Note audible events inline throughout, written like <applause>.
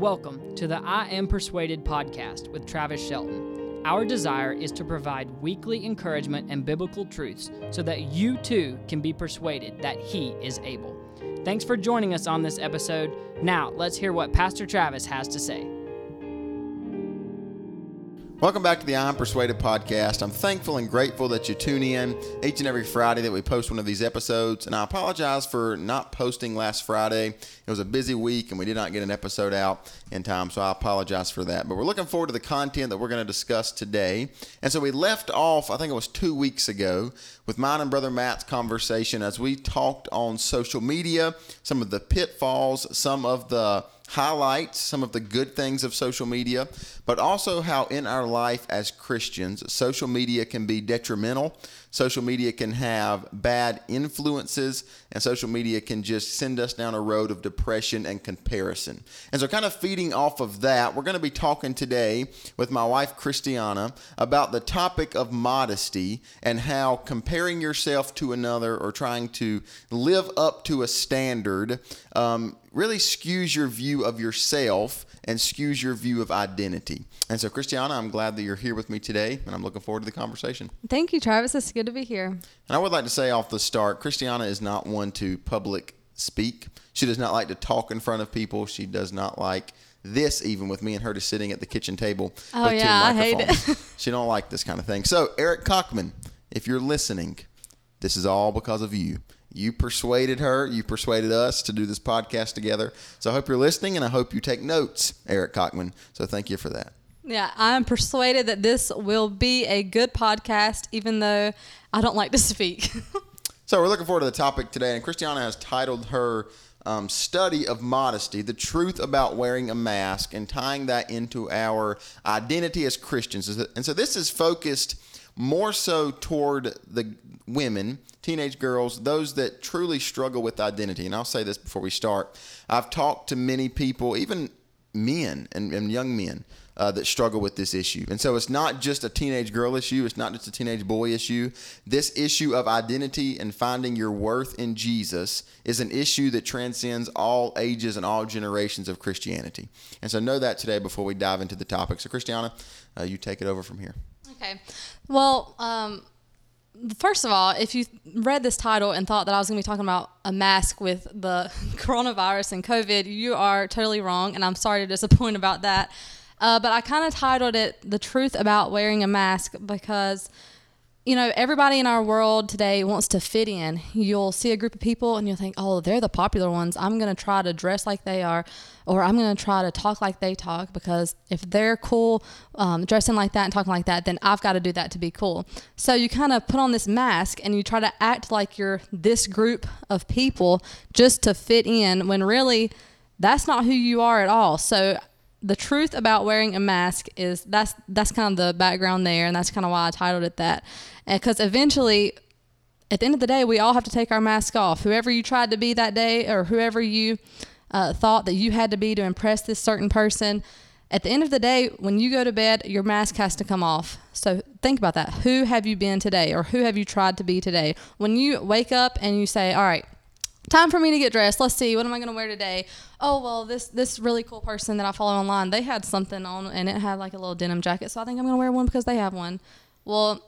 Welcome to the I Am Persuaded podcast with Travis Shelton. Our desire is to provide weekly encouragement and biblical truths so that you too can be persuaded that He is able. Thanks for joining us on this episode. Now, let's hear what Pastor Travis has to say. Welcome back to the I'm Persuaded podcast. I'm thankful and grateful that you tune in each and every Friday that we post one of these episodes. And I apologize for not posting last Friday. It was a busy week and we did not get an episode out in time, so I apologize for that. But we're looking forward to the content that we're going to discuss today. And so we left off, I think it was two weeks ago, with mine and Brother Matt's conversation as we talked on social media, some of the pitfalls, some of the highlights some of the good things of social media, but also how in our life as Christians, social media can be detrimental. Social media can have bad influences, and social media can just send us down a road of depression and comparison. And so, kind of feeding off of that, we're going to be talking today with my wife, Christiana, about the topic of modesty and how comparing yourself to another or trying to live up to a standard um, really skews your view of yourself and skews your view of identity. And so, Christiana, I'm glad that you're here with me today, and I'm looking forward to the conversation. Thank you, Travis. It's good to be here. And I would like to say off the start, Christiana is not one to public speak. She does not like to talk in front of people. She does not like this even with me and her just sitting at the kitchen table. Oh yeah, I hate it. <laughs> she don't like this kind of thing. So Eric Cockman, if you're listening, this is all because of you. You persuaded her, you persuaded us to do this podcast together. So I hope you're listening and I hope you take notes, Eric Cockman. So thank you for that. Yeah, I'm persuaded that this will be a good podcast, even though I don't like to speak. <laughs> so we're looking forward to the topic today, and Christiana has titled her um, study of modesty, the truth about wearing a mask, and tying that into our identity as Christians. And so this is focused more so toward the women, teenage girls, those that truly struggle with identity. And I'll say this before we start. I've talked to many people, even men and, and young men, uh, that struggle with this issue. And so it's not just a teenage girl issue, it's not just a teenage boy issue. This issue of identity and finding your worth in Jesus is an issue that transcends all ages and all generations of Christianity. And so know that today before we dive into the topic. So, Christiana, uh, you take it over from here. Okay. Well, um, first of all, if you read this title and thought that I was going to be talking about a mask with the <laughs> coronavirus and COVID, you are totally wrong, and I'm sorry to disappoint about that. Uh, but I kind of titled it "The Truth About Wearing a Mask" because you know, everybody in our world today wants to fit in. You'll see a group of people and you'll think, oh, they're the popular ones. I'm going to try to dress like they are, or I'm going to try to talk like they talk because if they're cool um, dressing like that and talking like that, then I've got to do that to be cool. So you kind of put on this mask and you try to act like you're this group of people just to fit in when really that's not who you are at all. So the truth about wearing a mask is that's that's kind of the background there, and that's kind of why I titled it that. Because eventually, at the end of the day, we all have to take our mask off. Whoever you tried to be that day, or whoever you uh, thought that you had to be to impress this certain person, at the end of the day, when you go to bed, your mask has to come off. So think about that. Who have you been today, or who have you tried to be today? When you wake up and you say, "All right." Time for me to get dressed. Let's see, what am I going to wear today? Oh, well, this this really cool person that I follow online, they had something on and it had like a little denim jacket, so I think I'm going to wear one because they have one. Well,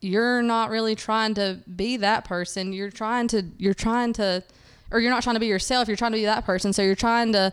you're not really trying to be that person. You're trying to you're trying to or you're not trying to be yourself, you're trying to be that person. So you're trying to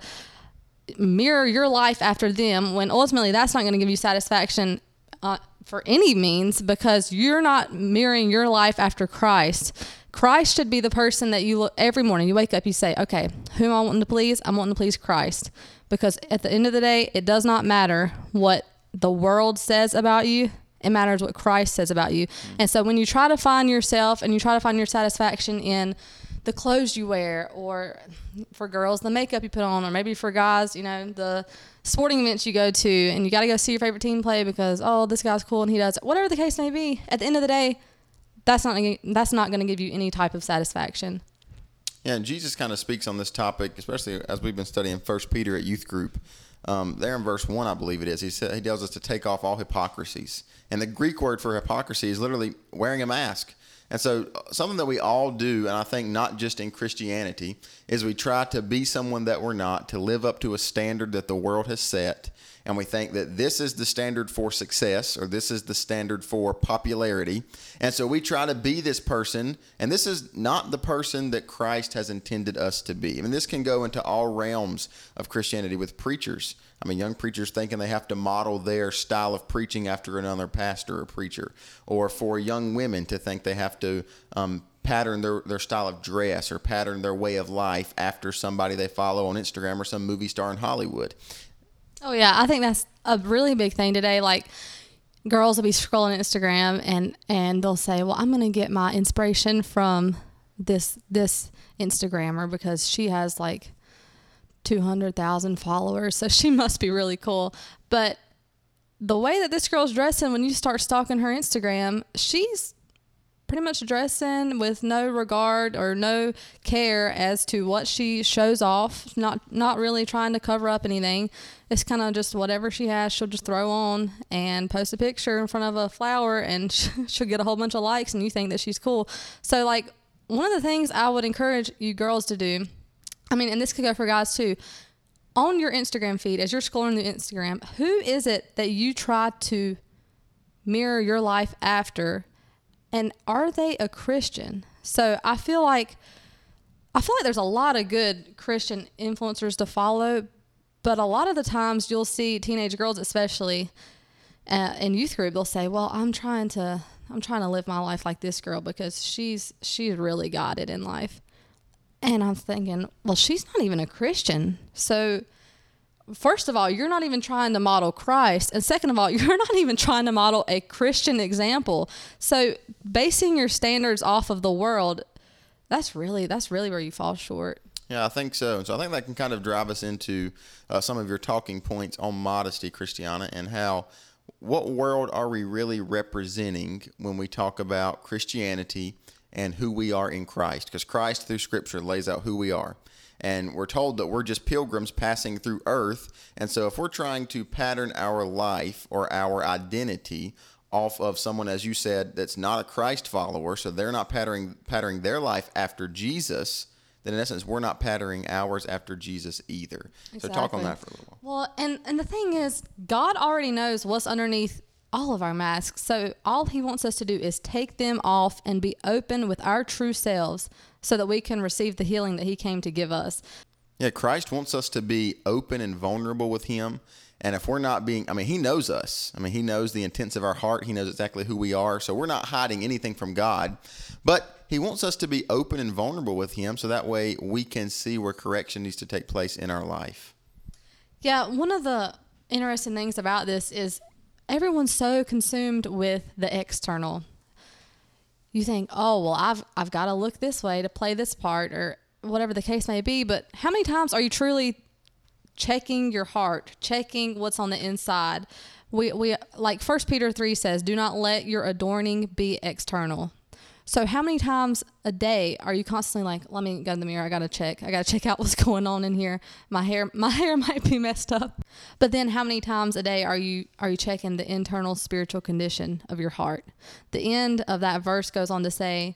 mirror your life after them when ultimately that's not going to give you satisfaction uh, for any means because you're not mirroring your life after Christ. Christ should be the person that you look every morning. You wake up, you say, okay, who am I wanting to please? I'm wanting to please Christ. Because at the end of the day, it does not matter what the world says about you. It matters what Christ says about you. Mm-hmm. And so when you try to find yourself and you try to find your satisfaction in the clothes you wear, or for girls, the makeup you put on, or maybe for guys, you know, the sporting events you go to, and you got to go see your favorite team play because, oh, this guy's cool and he does it. Whatever the case may be, at the end of the day, that's not that's not going to give you any type of satisfaction. Yeah, and Jesus kind of speaks on this topic, especially as we've been studying First Peter at youth group. Um, there in verse one, I believe it is. He said he tells us to take off all hypocrisies, and the Greek word for hypocrisy is literally wearing a mask. And so, something that we all do, and I think not just in Christianity, is we try to be someone that we're not, to live up to a standard that the world has set. And we think that this is the standard for success or this is the standard for popularity. And so we try to be this person, and this is not the person that Christ has intended us to be. I mean, this can go into all realms of Christianity with preachers. I mean, young preachers thinking they have to model their style of preaching after another pastor or preacher, or for young women to think they have to um, pattern their, their style of dress or pattern their way of life after somebody they follow on Instagram or some movie star in Hollywood. Oh yeah, I think that's a really big thing today. Like girls will be scrolling Instagram and and they'll say, "Well, I'm going to get my inspiration from this this Instagrammer because she has like 200,000 followers, so she <laughs> must be really cool." But the way that this girl's dressing when you start stalking her Instagram, she's pretty much dressing with no regard or no care as to what she shows off not not really trying to cover up anything. It's kind of just whatever she has she'll just throw on and post a picture in front of a flower and <laughs> she'll get a whole bunch of likes and you think that she's cool. So like one of the things i would encourage you girls to do i mean and this could go for guys too on your instagram feed as you're scrolling through instagram who is it that you try to mirror your life after and are they a Christian? So I feel like I feel like there's a lot of good Christian influencers to follow, but a lot of the times you'll see teenage girls, especially uh, in youth group, they'll say, "Well, I'm trying to I'm trying to live my life like this girl because she's she's really got it in life." And I'm thinking, well, she's not even a Christian, so first of all, you're not even trying to model Christ. And second of all, <laughs> you're not even trying to model a Christian example. So basing your standards off of the world, that's really that's really where you fall short. Yeah, I think so. And So I think that can kind of drive us into uh, some of your talking points on modesty, Christiana, and how what world are we really representing when we talk about Christianity and who we are in Christ? Because Christ, through Scripture, lays out who we are and we're told that we're just pilgrims passing through earth. And so, if we're trying to pattern our life or our identity off of someone, as you said, that's not a Christ follower, so they're not patterning patterning their life after Jesus, then in essence, we're not patterning ours after Jesus either. Exactly. So, talk on that for a little while. Well, and and the thing is, God already knows what's underneath all of our masks. So all he wants us to do is take them off and be open with our true selves so that we can receive the healing that he came to give us. Yeah, Christ wants us to be open and vulnerable with him. And if we're not being, I mean, he knows us. I mean, he knows the intents of our heart. He knows exactly who we are. So we're not hiding anything from God. But he wants us to be open and vulnerable with him so that way we can see where correction needs to take place in our life. Yeah, one of the interesting things about this is everyone's so consumed with the external. You think, oh well, I've I've got to look this way to play this part, or whatever the case may be. But how many times are you truly checking your heart, checking what's on the inside? We we like First Peter three says, do not let your adorning be external. So how many times a day are you constantly like, let me go in the mirror, I gotta check. I gotta <laughs> check out what's going on in here. My hair <laughs> my hair might be messed up. But then how many times a day are you are you checking the internal spiritual condition of your heart? The end of that verse goes on to say,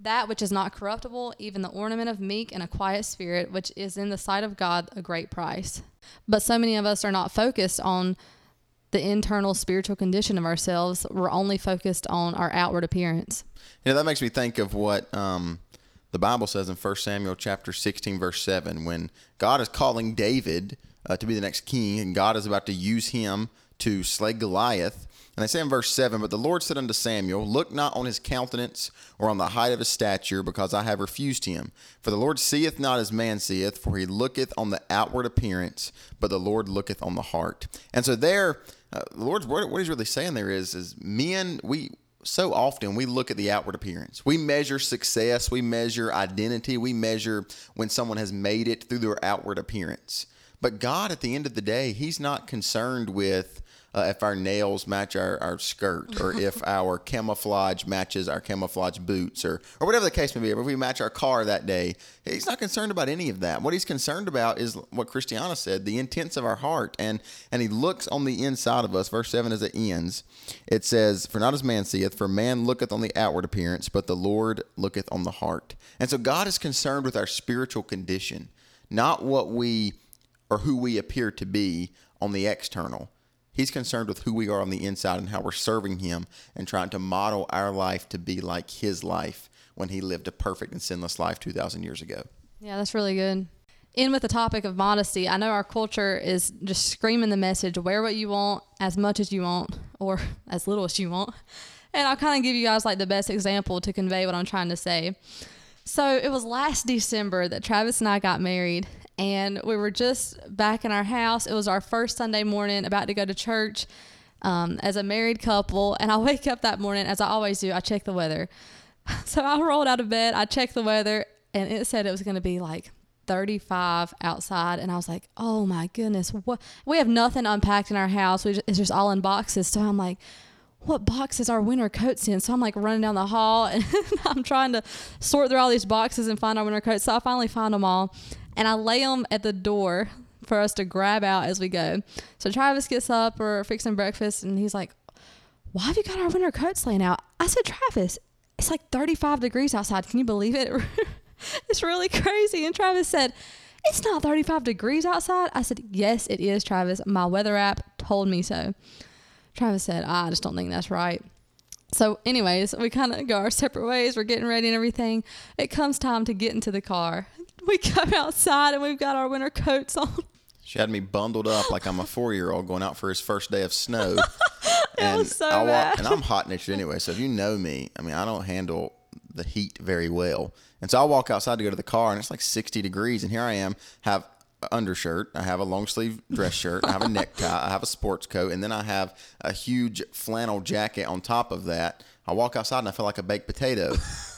that which is not corruptible, even the ornament of meek and a quiet spirit, which is in the sight of God a great price. But so many of us are not focused on the internal spiritual condition of ourselves. We're only focused on our outward appearance. Yeah, that makes me think of what um, the Bible says in 1 Samuel chapter 16, verse 7, when God is calling David uh, to be the next king, and God is about to use him to slay Goliath. And they say in verse 7 But the Lord said unto Samuel, Look not on his countenance or on the height of his stature, because I have refused him. For the Lord seeth not as man seeth, for he looketh on the outward appearance, but the Lord looketh on the heart. And so there, uh, the Lord's what, what he's really saying there is, is men, we so often we look at the outward appearance. We measure success, we measure identity, we measure when someone has made it through their outward appearance. But God, at the end of the day, He's not concerned with uh, if our nails match our, our skirt, or <laughs> if our camouflage matches our camouflage boots, or, or whatever the case may be, or if we match our car that day. He's not concerned about any of that. What he's concerned about is what Christiana said, the intents of our heart. And, and he looks on the inside of us. Verse 7 as it ends, it says, For not as man seeth, for man looketh on the outward appearance, but the Lord looketh on the heart. And so God is concerned with our spiritual condition, not what we or who we appear to be on the external. He's concerned with who we are on the inside and how we're serving Him and trying to model our life to be like His life when He lived a perfect and sinless life 2,000 years ago. Yeah, that's really good. In with the topic of modesty, I know our culture is just screaming the message wear what you want, as much as you want, or <laughs> as little as you want. And I'll kind of give you guys like the best example to convey what I'm trying to say. So it was last December that Travis and I got married, and we were just back in our house. It was our first Sunday morning, about to go to church um, as a married couple. And I <laughs> wake up that morning, as I always do, I check the weather. <laughs> So I rolled out of bed, I checked the weather, and it said it was going to be like 35 outside. And I was like, oh my goodness, what? We have nothing unpacked in our house. We just, it's just all in boxes. So I'm like, what boxes are winter coats in? So I'm like running down the hall <laughs> and I'm trying to sort through all these boxes and find our winter coats. So I finally find them all and I lay them at the door for us to grab out as we go. So Travis gets up or fixing breakfast and he's like, Why have you got our winter coats laying out? I said, Travis, it's like 35 degrees outside. Can you believe it? <laughs> it's really crazy. And Travis said, It's not 35 degrees outside. I said, Yes, it is, Travis. My weather app told me so. Travis said, ah, I just don't think that's right. So, anyways, we kind of go our separate ways. We're getting ready and everything. It comes time to get into the car. <laughs> We come outside and we've got our winter coats on. She had me bundled up like I'm a four year old going out for his first day of snow. <laughs> and was so I walk, and I'm hot natured anyway. So if you know me, I mean I don't handle the heat very well. And so I walk outside to go to the car and it's like 60 degrees and here I am have an undershirt, I have a long sleeve dress shirt, I have a necktie, I have a sports coat, and then I have a huge flannel jacket on top of that. I walk outside and I feel like a baked potato. <laughs>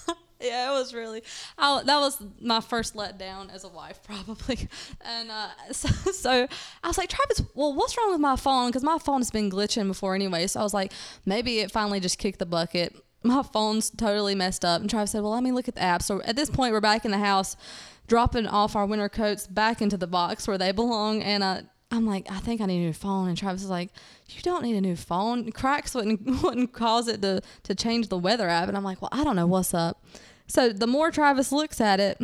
it was really. I, that was my first letdown as a wife, <laughs> probably. And uh, <laughs> so, so I was like, Travis, well, what's wrong with my phone? Because my phone has been glitching before anyway. So I was like, maybe it finally just kicked the bucket. My phone's totally messed up. And Travis said, well, let me look at the app. So at this point, we're back in the house, dropping off our winter coats back into the box where they belong. And uh, I'm like, I think I need a new phone. And Travis is like, you don't need a new phone. Cracks wouldn't <laughs> wouldn't cause it to to change the weather app. And I'm like, well, I don't know what's up. So the more Travis looks at it,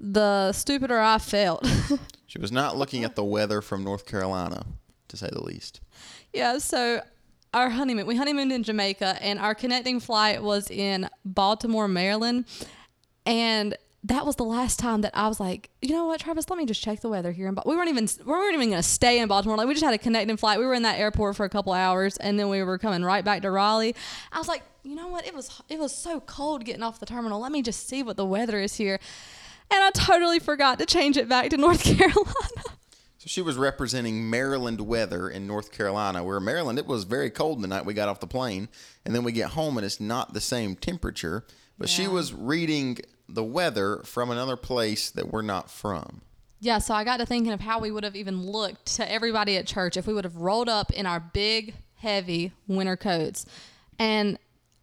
the stupider I felt. <laughs> she was not looking at the weather from North Carolina, to say the least. yeah. So our honeymoon, we honeymooned in Jamaica, and our connecting flight was in Baltimore, Maryland, and that was the last time that I was like, you know what, Travis, let me just check the weather here. And we weren't even we weren't even gonna stay in Baltimore. Like we just had a connecting flight. We were in that airport for a couple hours, and then we were coming right back to Raleigh. I was like, you know what, it was it was so cold getting off the terminal. Let me just see what the weather is here. And I totally forgot to change it back to North <laughs> Carolina. So she was representing Maryland weather in North Carolina, where Maryland it was very cold the night we got off the plane, and then we get home and it's not the same temperature. But she was reading the weather from another place that we're not from. Yeah, so I got to thinking of how we would have even looked to everybody at church if we would have rolled up in our big, heavy winter coats. And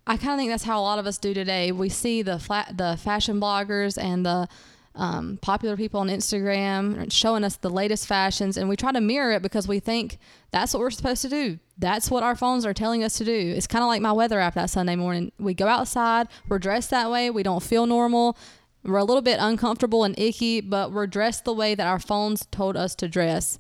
I kind of think that's how a lot of us do today. We see the flat, the fashion bloggers and the um, popular people on Instagram showing us the latest fashions, and we try to mirror it because we think that's what we're supposed to do. That's what our phones are telling us to do. It's kind of like my weather app that Sunday morning. We go outside, we're dressed that way, we don't feel normal, we're a little bit uncomfortable and icky, but we're dressed the way that our phones told us to dress.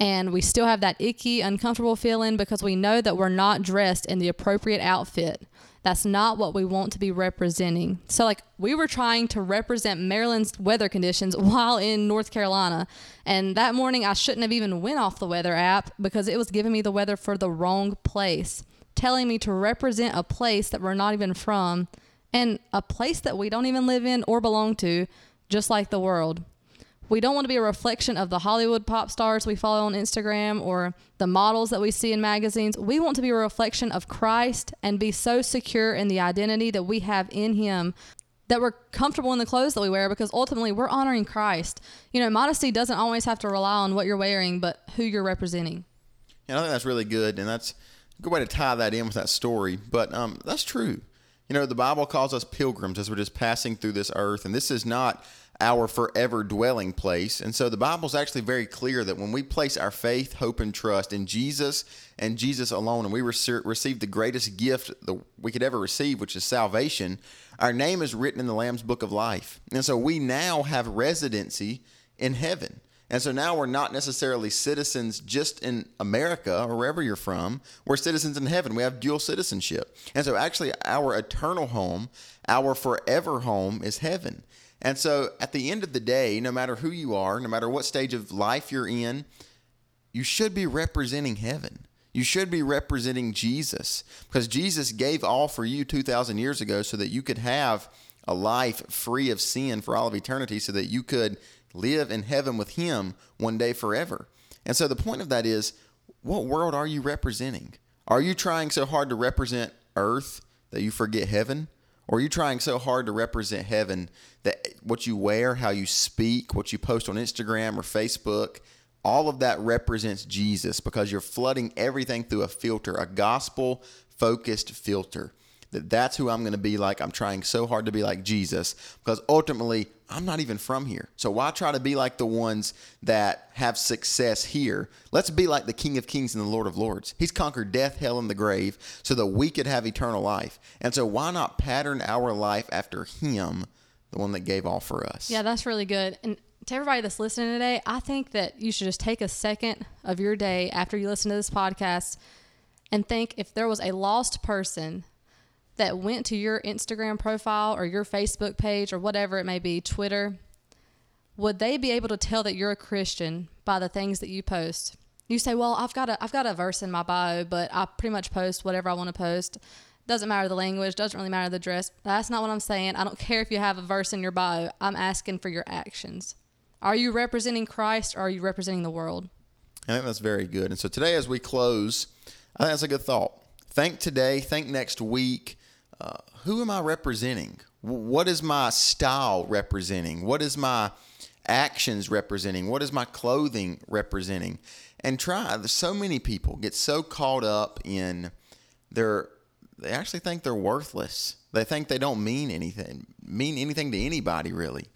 And we still have that icky, uncomfortable feeling because we know that we're not dressed in the appropriate outfit. That's not what we want to be representing. So, like, we were trying to represent Maryland's weather conditions <laughs> while in North Carolina. And that morning, I shouldn't have even went off the weather app because it was giving me the weather for the wrong place, telling me to represent a place that we're not even from and a place that we don't even live in or belong to, just like the world. We don't want to be a reflection of the Hollywood pop stars we follow on Instagram or the models that we see in magazines. We want to be a reflection of Christ and be so secure in the identity that we have in Him that we're comfortable in the clothes that we wear because ultimately we're honoring Christ. You know, modesty doesn't always have to rely on what you're wearing, but who you're representing. And I think that's really good, and that's a good way to tie that in with that story. But um, that's true. You know, the Bible calls us pilgrims as we're just passing through this earth, and this is not our forever dwelling place. And so the Bible's actually very clear that when we place our faith, hope, and trust in Jesus and Jesus alone, and we receive the greatest gift that we could ever receive, which is salvation, our name is written in the Lamb's book of life. And so we now have residency in heaven. And so now we're not necessarily citizens just in America or wherever you're from. We're citizens in heaven. We have dual citizenship. And so actually, our eternal home, our forever home is heaven. And so at the end of the day, no matter who you are, no matter what stage of life you're in, you should be representing heaven. You should be representing Jesus because Jesus gave all for you 2,000 years ago so that you could have a life free of sin for all of eternity, so that you could live in heaven with Him one day forever. And so the point of that is what world are you representing? Are you trying so hard to represent earth that you forget heaven? Or are you trying so hard to represent heaven that what you wear, how you speak, what you post on Instagram or Facebook, all of that represents Jesus because you're flooding everything through a filter, a gospel focused filter. That that's who I'm going to be like. I'm trying so hard to be like Jesus because ultimately I'm not even from here. So why try to be like the ones that have success here? Let's be like the King of Kings and the Lord of Lords. He's conquered death, hell, and the grave so that we could have eternal life. And so why not pattern our life after him, the one that gave all for us? Yeah, that's really good. And to everybody that's listening today, I think that you should just take a second of your day after you listen to this podcast and think if there was a lost person that went to your Instagram profile or your Facebook page or whatever it may be, Twitter, would they be able to tell that you're a Christian by the things that you post? You say, "Well, I've got a I've got a verse in my bio, but I pretty much post whatever I want to post. Doesn't matter the language, doesn't really matter the dress." That's not what I'm saying. I don't <laughs> care if you have a verse in your bio. I'm asking for your actions. Are you representing Christ or are you representing the world? I think that's very good. And so today, as we close, I think that's a good thought. Think today, think next week. Uh, who am I representing? What is my style representing? What is my actions representing? What is my clothing representing? And try. So many people get so caught up in their. They actually think they're worthless. They think they don't mean anything, mean anything to anybody really,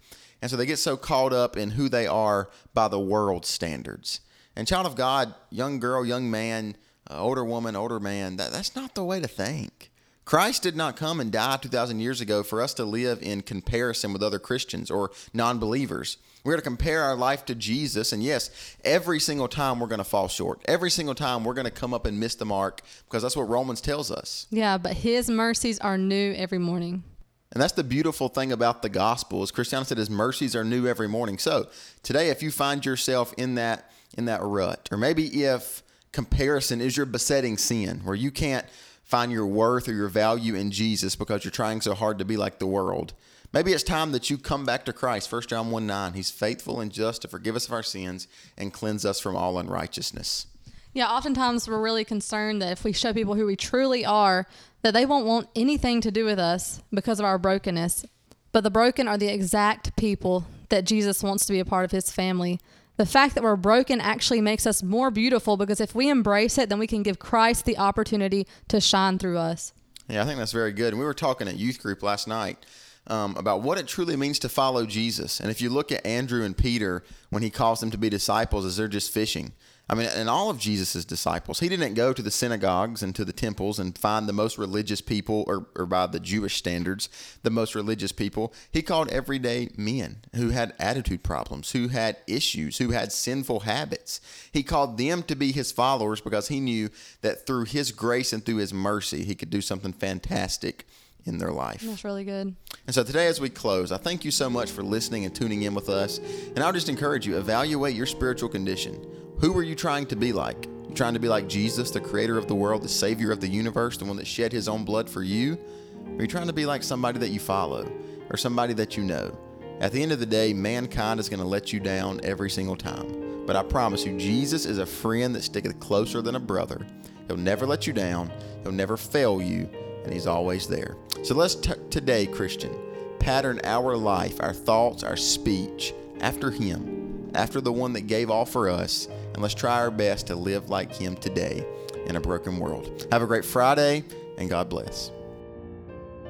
and so they get so caught up in who they are by the world standards. And child of God, young girl, young man, uh, older woman, older man, that, that's not the way to think. Christ did not come and die 2,000 years ago for us to live in comparison with other Christians or non believers. We're going to compare our life to Jesus. And yes, every single time we're going to fall short. Every single time we're going to come up and miss the mark because that's what Romans tells us. Yeah, but his mercies are new every morning. And that's the beautiful thing about the gospel is Christianity said his mercies are new every morning. So today, if you find yourself in that in that rut, or maybe if comparison is your besetting sin, where you can't find your worth or your value in Jesus because you're trying so hard to be like the world. Maybe it's time that you come back to Christ. 1 John 1 9. He's faithful and just to forgive us of our sins and cleanse us from all unrighteousness. Yeah, oftentimes we're really concerned that if we show people who we truly are, that they won't want anything to do with us because of our brokenness. But the broken are the exact people that Jesus wants to be a part of his family the fact that we're broken actually makes us more beautiful because if we embrace it, then we can give Christ the opportunity to shine through us. Yeah, I think that's very good. And we were talking at youth group last night um, about what it truly means to follow Jesus. And if you look at Andrew and Peter when he calls them to be disciples as they're just fishing, I mean, and all of Jesus' disciples, he didn't go to the synagogues and to the temples and find the most religious people, or, or by the Jewish standards, the most religious people. He called everyday men who had attitude problems, who had issues, who had sinful habits. He called them to be his followers because he knew that through his grace and through his mercy, he could do something fantastic in their life. That's really good. And so today, as we close, I thank you so much for listening and tuning in with us. And I'll just encourage you evaluate your spiritual condition. Who are you trying to be like? You trying to be like Jesus, the creator of the world, the savior of the universe, the one that shed his own blood for you? Or are you trying to be like somebody that you follow or somebody that you know? At the end of the day, mankind is going to let you down every single time. But I promise you, Jesus is a friend that sticketh closer than a brother. He'll never let you down, he'll never fail you, and he's always there. So let's t- today, Christian, pattern our life, our thoughts, our speech after him after the one that gave all for us, and let's try our best to live like him today in a broken world. Have a great Friday, and God bless.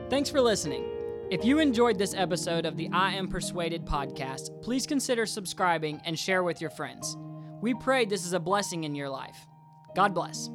Thanks for listening. If you enjoyed this episode of the I Am Persuaded podcast, please consider subscribing and share with your friends. We pray this is a blessing in your life. God bless.